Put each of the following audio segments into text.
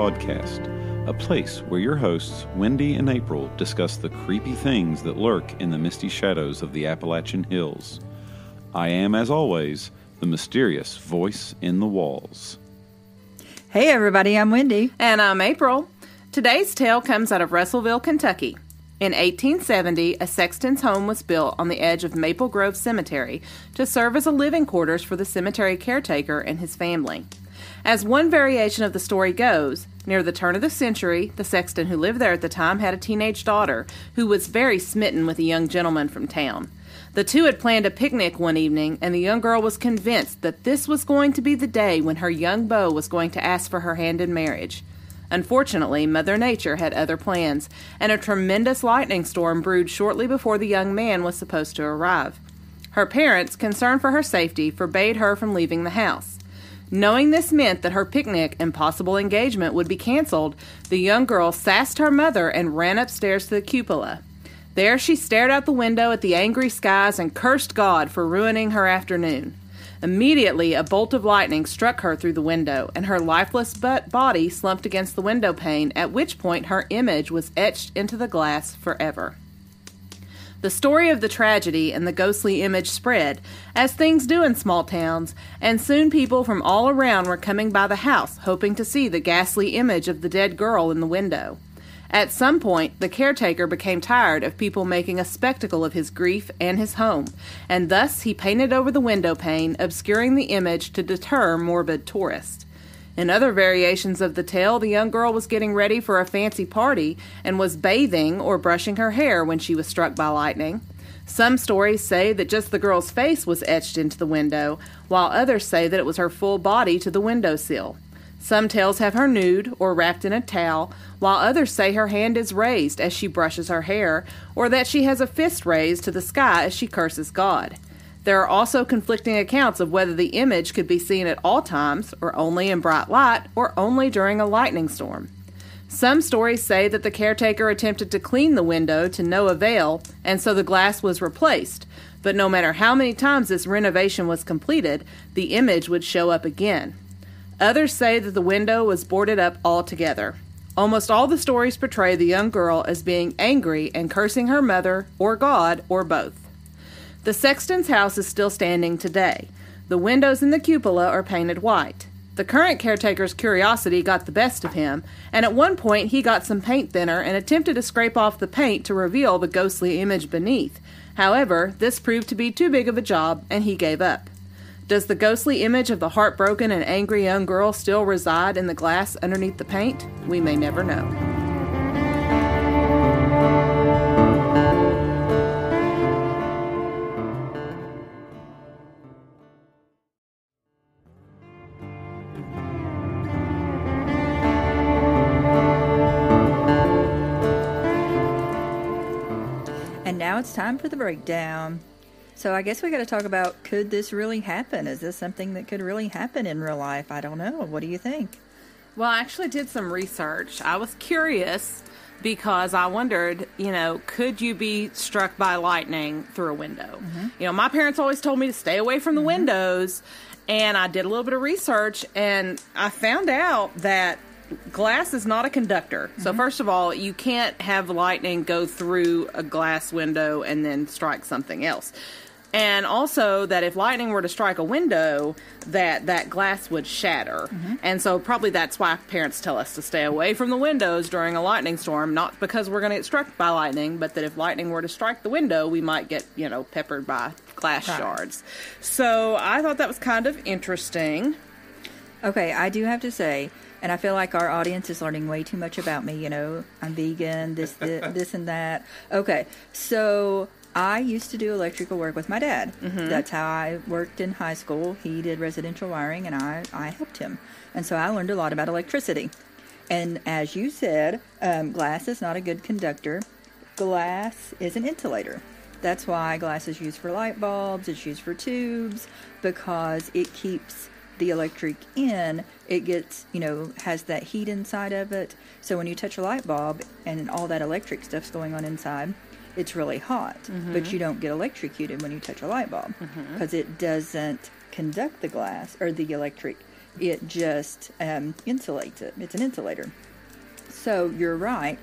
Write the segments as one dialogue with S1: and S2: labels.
S1: Haunted Hollers podcast, a place where your hosts, Wendy and April, discuss the creepy things that lurk in the misty shadows of the Appalachian Hills. I am, as always, the mysterious voice in the walls.
S2: Hey, everybody, I'm Wendy.
S3: And I'm April. Today's tale comes out of Russellville, Kentucky. In 1870, a sexton's home was built on the edge of Maple Grove Cemetery to serve as a living quarters for the cemetery caretaker and his family. As one variation of the story goes, near the turn of the century, the sexton who lived there at the time had a teenage daughter who was very smitten with a young gentleman from town. The two had planned a picnic one evening, and the young girl was convinced that this was going to be the day when her young beau was going to ask for her hand in marriage. Unfortunately, Mother Nature had other plans, and a tremendous lightning storm brewed shortly before the young man was supposed to arrive. Her parents, concerned for her safety, forbade her from leaving the house. Knowing this meant that her picnic and possible engagement would be canceled, the young girl sassed her mother and ran upstairs to the cupola. There she stared out the window at the angry skies and cursed God for ruining her afternoon. Immediately, a bolt of lightning struck her through the window, and her lifeless body slumped against the window pane, at which point her image was etched into the glass forever. The story of the tragedy and the ghostly image spread, as things do in small towns, and soon people from all around were coming by the house, hoping to see the ghastly image of the dead girl in the window. At some point, the caretaker became tired of people making a spectacle of his grief and his home, and thus he painted over the window pane, obscuring the image to deter morbid tourists. In other variations of the tale, the young girl was getting ready for a fancy party and was bathing or brushing her hair when she was struck by lightning. Some stories say that just the girl's face was etched into the window, while others say that it was her full body to the window sill. Some tales have her nude or wrapped in a towel, while others say her hand is raised as she brushes her hair, or that she has a fist raised to the sky as she curses God. There are also conflicting accounts of whether the image could be seen at all times, or only in bright light, or only during a lightning storm. Some stories say that the caretaker attempted to clean the window to no avail, and so the glass was replaced. But no matter how many times this renovation was completed, the image would show up again. Others say that the window was boarded up altogether. Almost all the stories portray the young girl as being angry and cursing her mother, or God, or both. The sexton's house is still standing today. The windows in the cupola are painted white. The current caretaker's curiosity got the best of him, and at one point he got some paint thinner and attempted to scrape off the paint to reveal the ghostly image beneath. However, this proved to be too big of a job, and he gave up. Does the ghostly image of the heartbroken and angry young girl still reside in the glass underneath the paint? We may never know.
S2: It's time for the breakdown. So I guess we got to talk about could this really happen? Is this something that could really happen in real life? I don't know. What do you think?
S3: Well, I actually did some research. I was curious because I wondered, you know, could you be struck by lightning through a window? Mm-hmm. You know, my parents always told me to stay away from the mm-hmm. windows, and I did a little bit of research and I found out that glass is not a conductor. Mm-hmm. So first of all, you can't have lightning go through a glass window and then strike something else and also that if lightning were to strike a window that that glass would shatter mm-hmm. and so probably that's why parents tell us to stay away from the windows during a lightning storm not because we're going to get struck by lightning but that if lightning were to strike the window we might get you know peppered by glass right. shards so i thought that was kind of interesting
S2: okay i do have to say and I feel like our audience is learning way too much about me. You know, I'm vegan, this, this, this and that. Okay, so I used to do electrical work with my dad. Mm-hmm. That's how I worked in high school. He did residential wiring, and I, I helped him. And so I learned a lot about electricity. And as you said, um, glass is not a good conductor. Glass is an insulator. That's why glass is used for light bulbs, it's used for tubes, because it keeps the electric in. It gets, you know, has that heat inside of it. So when you touch a light bulb and all that electric stuff's going on inside, it's really hot, mm-hmm. but you don't get electrocuted when you touch a light bulb because mm-hmm. it doesn't conduct the glass or the electric It just um, insulates it. It's an insulator. So you're right.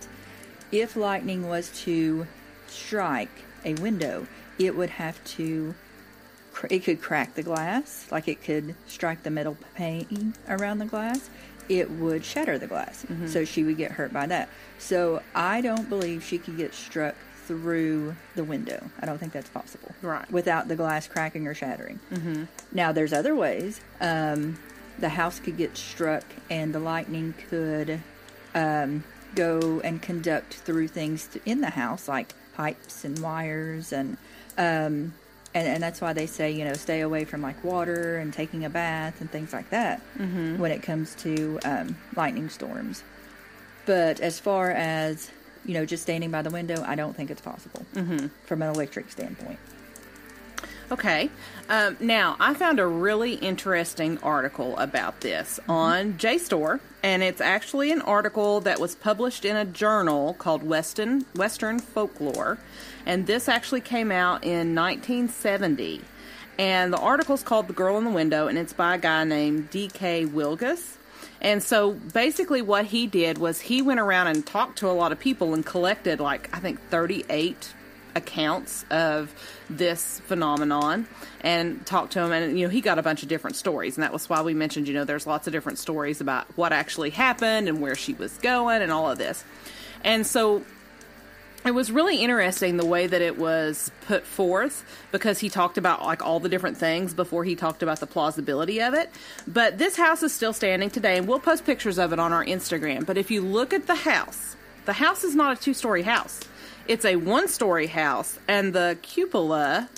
S2: If lightning was to strike a window, it would have to. It could crack the glass, like it could strike the metal pane around the glass. It would shatter the glass, so she would get hurt by that. So I don't believe she could get struck through the window. I don't think that's possible,
S3: Right.
S2: Without the glass cracking or shattering. Mm-hmm. Now there's other ways. Um, the house could get struck, and the lightning could um, go and conduct through things th- in the house, like pipes and wires, and um, and and that's why they say you know stay away from like water and taking a bath and things like that when it comes to um, lightning storms. But as far as you know, just standing by the window, I don't think it's possible from an electric standpoint.
S3: Okay. Um, now, I found a really interesting article about this on JSTOR, and it's actually an article that was published in a journal called Western Western Folklore, and this actually came out in 1970. And the article's called "The Girl in the Window," and it's by a guy named D.K. Wilgus. And so basically, what he did was he went around and talked to a lot of people and collected, like, I think 38 accounts of this phenomenon and talked to him and you know he got a bunch of different stories and that was why we mentioned you know there's lots of different stories about what actually happened and where she was going and all of this and so it was really interesting the way that it was put forth because he talked about like all the different things before he talked about the plausibility of it. But this house is still standing today, and we'll post pictures of it on our Instagram. But if you look at the house, the house is not a two story house, it's a one story house, and the cupola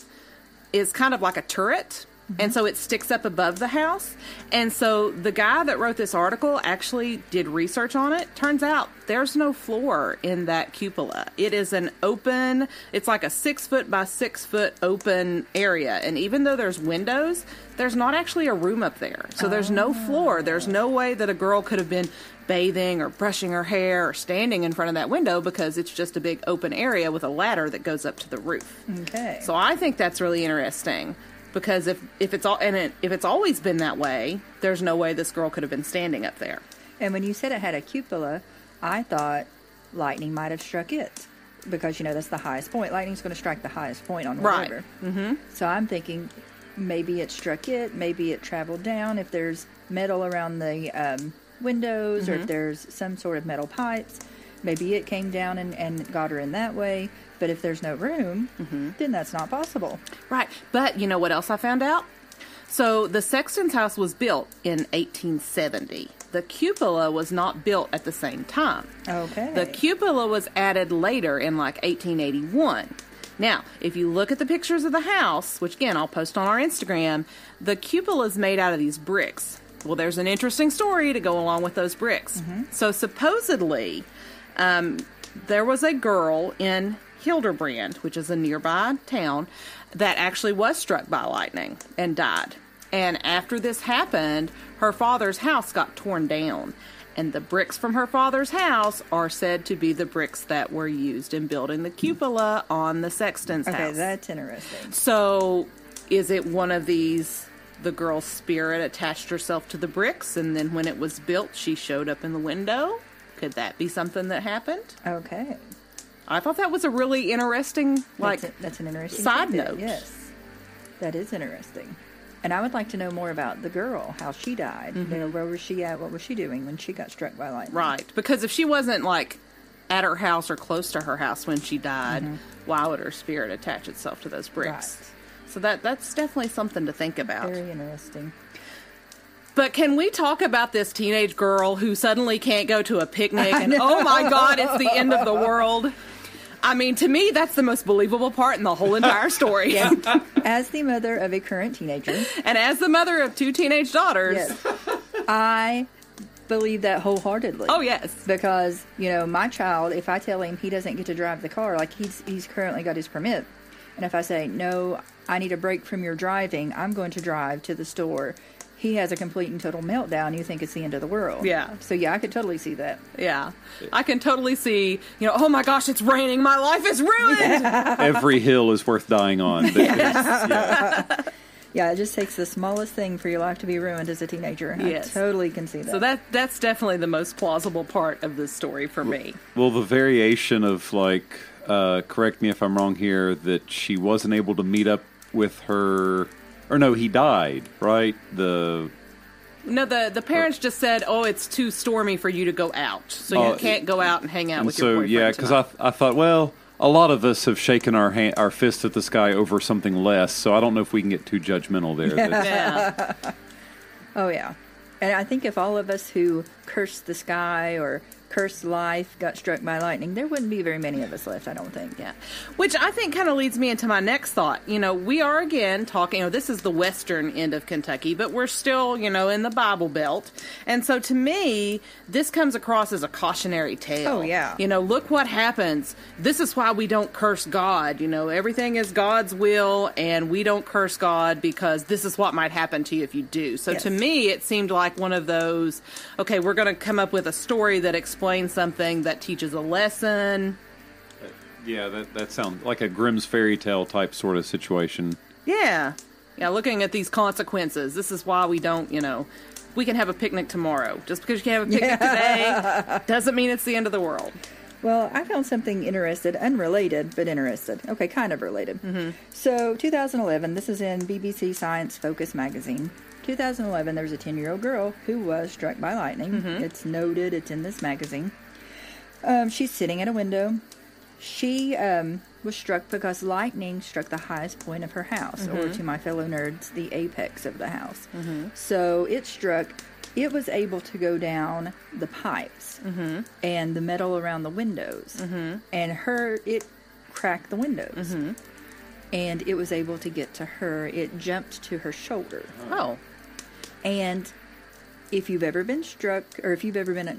S3: is kind of like a turret. Mm-hmm. And so it sticks up above the house. And so the guy that wrote this article actually did research on it. Turns out there's no floor in that cupola. It is an open, it's like a six foot by six foot open area. And even though there's windows, there's not actually a room up there. So there's no oh. floor. There's no way that a girl could have been bathing or brushing her hair or standing in front of that window because it's just a big open area with a ladder that goes up to the roof.
S2: Okay.
S3: So I think that's really interesting because if if it's all and it, if it's always been that way, there's no way this girl could have been standing up there.
S2: And when you said it had a cupola, I thought lightning might have struck it because you know that's the highest point. Lightning's going to strike the highest point on the
S3: Right.
S2: river. Mm-hmm. So I'm thinking maybe it struck it, maybe it traveled down. If there's metal around the um, windows, or if there's some sort of metal pipes, maybe it came down and, and got her in that way. But if there's no room, mm-hmm. then that's not possible.
S3: Right. But you know what else I found out? So the Sexton's house was built in 1870. The cupola was not built at the same time.
S2: Okay.
S3: The cupola was added later in like 1881. Now, if you look at the pictures of the house, which again I'll post on our Instagram, the cupola is made out of these bricks. Well, there's an interesting story to go along with those bricks. Mm-hmm. So, supposedly, um, there was a girl in Hildebrand, which is a nearby town, that actually was struck by lightning and died. And after this happened, her father's house got torn down. And the bricks from her father's house are said to be the bricks that were used in building the cupola on the sexton's
S2: okay,
S3: house.
S2: Okay, that's interesting.
S3: So, is it one of these? The girl's spirit attached herself to the bricks, and then when it was built, she showed up in the window. Could that be something that happened?
S2: Okay.
S3: I thought that was a really interesting, like,
S2: that's, a- that's an interesting
S3: side
S2: tidbit,
S3: note.
S2: Yes, that is interesting. And I would like to know more about the girl, how she died. You know, where was she at? What was she doing when she got struck by lightning?
S3: Mm-hmm. right. Because if she wasn't like at her house or close to her house when she died, why would her spirit attach itself to those bricks?
S2: Mm-hmm. Right.
S3: So that that's definitely something to think about.
S2: Very interesting.
S3: But can we talk about this teenage girl who suddenly can't go to a picnic and oh my god, it's the end of the world? I mean, to me, that's the most believable part in the whole entire story.
S2: As the mother of a current teenager,
S3: and as the mother of two teenage daughters,
S2: yes, I believe that wholeheartedly.
S3: oh yes,
S2: because you know my child if i tell him he doesn't get to drive the car like he's he's currently got his permit. And if i say no i need a break from your driving. I'm going to drive to the store he has a complete and total meltdown you think it's the end of the world
S3: Yeah.
S2: so yeah i could totally see that
S3: yeah, I can totally see. You know, oh my gosh, it's raining. My life is ruined.
S1: Every hill is worth dying on. Because, yeah.
S2: Yeah, it just takes the smallest thing for your life to be ruined as a teenager.
S3: Yes.
S2: I totally can see that.
S3: So that that's definitely the most plausible part of this story for me.
S1: Well, the variation of like, uh, correct me if I'm wrong here, that she wasn't able to meet up with her, or no, he died, right? The
S3: No, the the parents just said, "Oh, it's too stormy for you to go out, so you
S1: Oh,
S3: can't go out and hang out
S1: and
S3: with your
S1: so
S3: boyfriend."
S1: yeah, because I
S3: tonight."
S1: I thought well. A lot of us have shaken our hand, our fist at the sky over something less, so I don't know if we can get too judgmental there. That's-
S3: yeah,
S2: oh yeah, and I think if all of us who cursed the sky or cursed life got struck by lightning, there wouldn't be very many of us left. I don't think.
S3: yeah. Which I think kind of leads me into my next thought. You know, we are again talking. You know, this is the western end of Kentucky, but we're still, you know, in the Bible Belt, and so to me, this comes across as a cautionary tale.
S2: Oh, yeah.
S3: You know, look what happens. This is why we don't curse God. You know, everything is God's will, and we don't curse God because this is what might happen to you if you do. So
S2: Yes.
S3: to me, it seemed like one of those. Okay, we're going to come up with a story that explains something that teaches a lesson.
S1: yeah, that that sounds like a Grimm's fairy tale type sort of situation.
S3: Yeah. Yeah, looking at these consequences. This is why we don't, you know, we can have a picnic tomorrow. Just because you can have a picnic today doesn't mean it's the end of the world.
S2: Well, I found something interested, unrelated, but interested. Okay, kind of related. Mm-hmm. So, 2011, this is in BBC Science Focus magazine. 2011, there was a 10 year old girl who was struck by lightning. Mm-hmm. It's noted, it's in this magazine. Um, she's sitting at a window. She um, was struck because lightning struck the highest point of her house, or mm-hmm. to my fellow nerds, the apex of the house. Mm-hmm. So it struck, it was able to go down the pipes and the metal around the windows. And her, it cracked the windows. And it was able to get to her. It jumped to her shoulder.
S3: Oh.
S2: And if you've ever been struck, or if you've ever been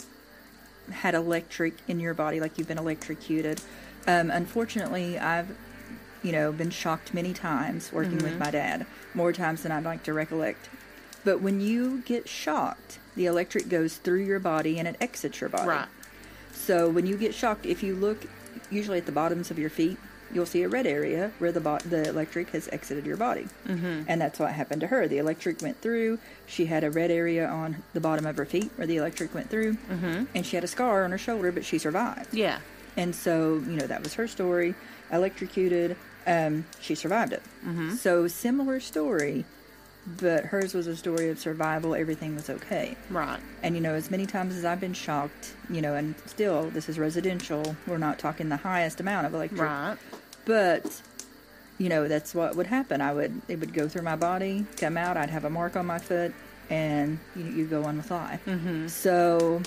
S2: had electric in your body, like you've been electrocuted, um, unfortunately, I've you know been shocked many times working with my dad, more times than I'd like to recollect. But when you get shocked, the electric goes through your body and it exits your body.
S3: Right.
S2: So when you get shocked, if you look usually at the bottoms of your feet, you'll see a red area where the bo- the electric has exited your body, mm-hmm. and that's what happened to her. The electric went through. She had a red area on the bottom of her feet where the electric went through, mm-hmm. and she had a scar on her shoulder, but she survived.
S3: Yeah.
S2: And so you know that was her story. Electrocuted, um, she survived it. Mm-hmm. So similar story, but hers was a story of survival. Everything was okay.
S3: Right.
S2: And you know, as many times as I've been shocked, you know, and still this is residential. We're not talking the highest amount of electric,
S3: Right.
S2: But you know, that's what would happen. I would it would go through my body, come out. I'd have a mark on my foot, and you, you go on with life. Mm-hmm. So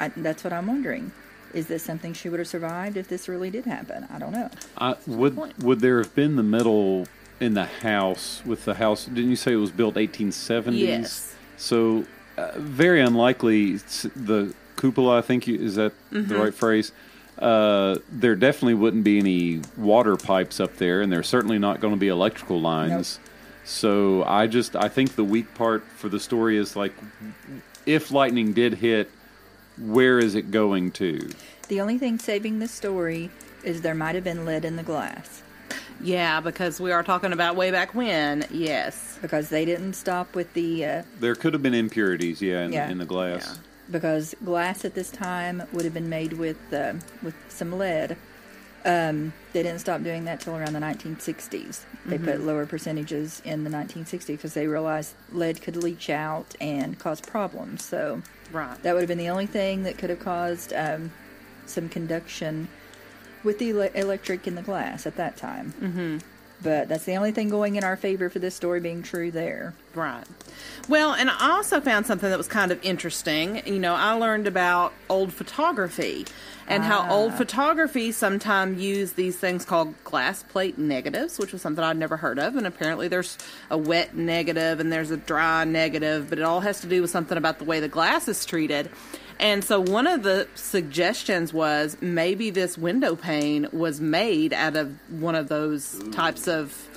S2: I, that's what I'm wondering. Is this something she would have survived if this really did happen? I don't know.
S1: I, would
S3: point.
S1: would there have been the metal in the house with the house? Didn't you say it was built 1870s?
S3: Yes.
S1: So uh, very unlikely. The cupola, I think, you, is that
S3: Mm-hmm.
S1: the right phrase? Uh, there definitely wouldn't be any water pipes up there, and there's certainly not going to be electrical lines. So I just I think the weak part for the story is like, if lightning did hit, where is it going to?
S2: The only thing saving the story is there might have been lead in the glass
S3: Yeah, because we are talking about way back when. Yes.
S2: because they didn't stop with the uh,
S1: There could have been impurities, yeah, in,
S2: Yeah.
S1: in the glass.
S3: Yeah.
S2: Because glass at this time would have been made with uh, with some lead. Um, they didn't stop doing that till around the 1960s. They put lower percentages in the 1960s because they realized lead could leach out and cause problems. So
S3: Right.
S2: that would have been the only thing that could have caused um, some conduction with the ele- electric in the glass at that time. Mm-hmm. But that's the only thing going in our favor for this story being true there.
S3: Right. Well, and I also found something that was kind of interesting. You know, I learned about old photography and how ah. old photography sometimes use these things called glass plate negatives, which was something I'd never heard of. And apparently there's a wet negative and there's a dry negative, but it all has to do with something about the way the glass is treated. And so one of the suggestions was maybe this window pane was made out of one of those types of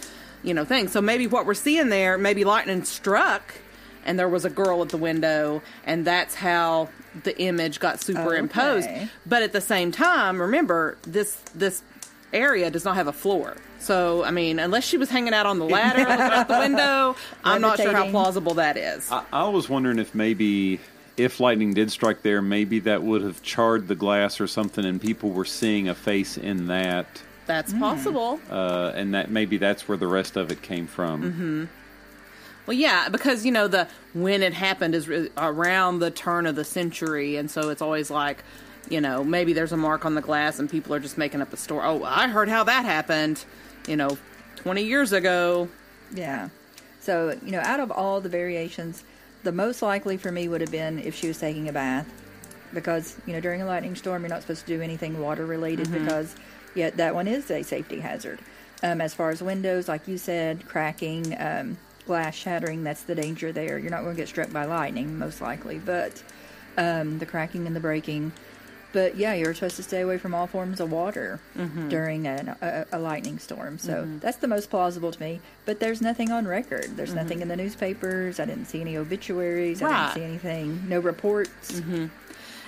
S3: you know things. So maybe what we're seeing there, maybe lightning struck and there was a girl at the window and that's how the image got superimposed.
S2: Okay.
S3: But at the same time, remember this this area does not have a floor. So, I mean, unless she was hanging out on the ladder looking out the window, I'm not sure how plausible that is.
S1: I, I was wondering if maybe if lightning did strike there, maybe that would have charred the glass or something, and people were seeing a face in that,
S3: That's possible.
S1: uh, and that maybe that's where the rest of it came from.
S3: Well, yeah, because you know the when it happened is re- around the turn of the century, and so it's always like, you know, maybe there's a mark on the glass, and people are just making up a story. Oh, I heard how that happened, you know, 20 years ago.
S2: Yeah. So, you know, out of all the variations, the most likely for me would have been if she was taking a bath. Because, you know, during a lightning storm, you're not supposed to do anything water related because, yet that one is a safety hazard. Um, as far as windows, like you said, cracking, um, glass shattering, that's the danger there. You're not going to get struck by lightning, most likely, but um, the cracking and the breaking. But yeah, you're supposed to stay away from all forms of water mm-hmm. during an, a, a lightning storm. So mm-hmm. that's the most plausible to me. But there's nothing on record. There's mm-hmm. nothing in the newspapers. I didn't see any obituaries. I didn't see anything. No reports.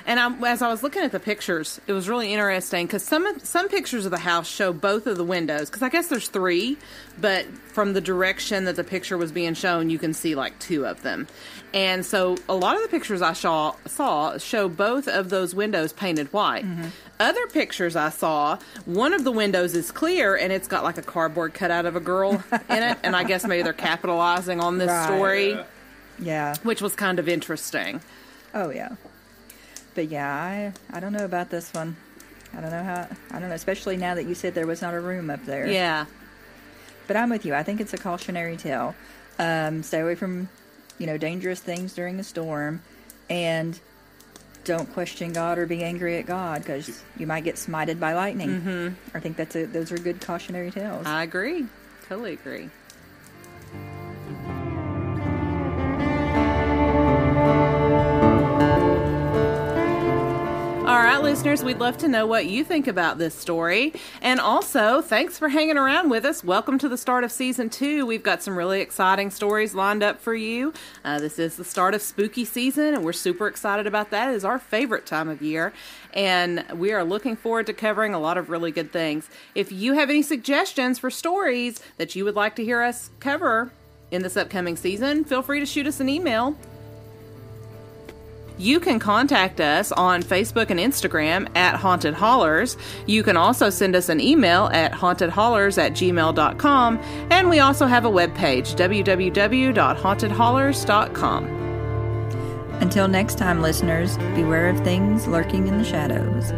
S3: And I, as I was looking at the pictures, it was really interesting because some some pictures of the house show both of the windows. Because I guess there's three, but from the direction that the picture was being shown, you can see like two of them. And so a lot of the pictures I saw saw show both of those windows painted white. Mm-hmm. Other pictures I saw, one of the windows is clear and it's got like a cardboard cutout of a girl in it. And I guess maybe they're capitalizing on this
S2: Right.
S3: story,
S2: Yeah.
S3: which was kind of interesting.
S2: Oh yeah. But yeah, I I don't know about this one. I don't know how. I don't know, especially now that you said there was not a room up there.
S3: Yeah.
S2: But I'm with you. I think it's a cautionary tale. Um, stay away from, you know, dangerous things during a storm, and don't question God or be angry at God because you might get smited by lightning. Mm-hmm. I think that's a those are good cautionary tales.
S3: I agree. Totally agree. Listeners, we'd love to know what you think about this story. And also, thanks for hanging around with us. Welcome to the start of season two. We've got some really exciting stories lined up for you. Uh, this is the start of spooky season, and we're super excited about that. It is our favorite time of year. And we are looking forward to covering a lot of really good things. If you have any suggestions for stories that you would like to hear us cover in this upcoming season, feel free to shoot us an email you can contact us on Facebook and Instagram at Haunted Hollers. You can also send us an email at hauntedhollers at gmail.com. And we also have a webpage, www.hauntedhollers.com.
S2: Until next time, listeners, beware of things lurking in the shadows.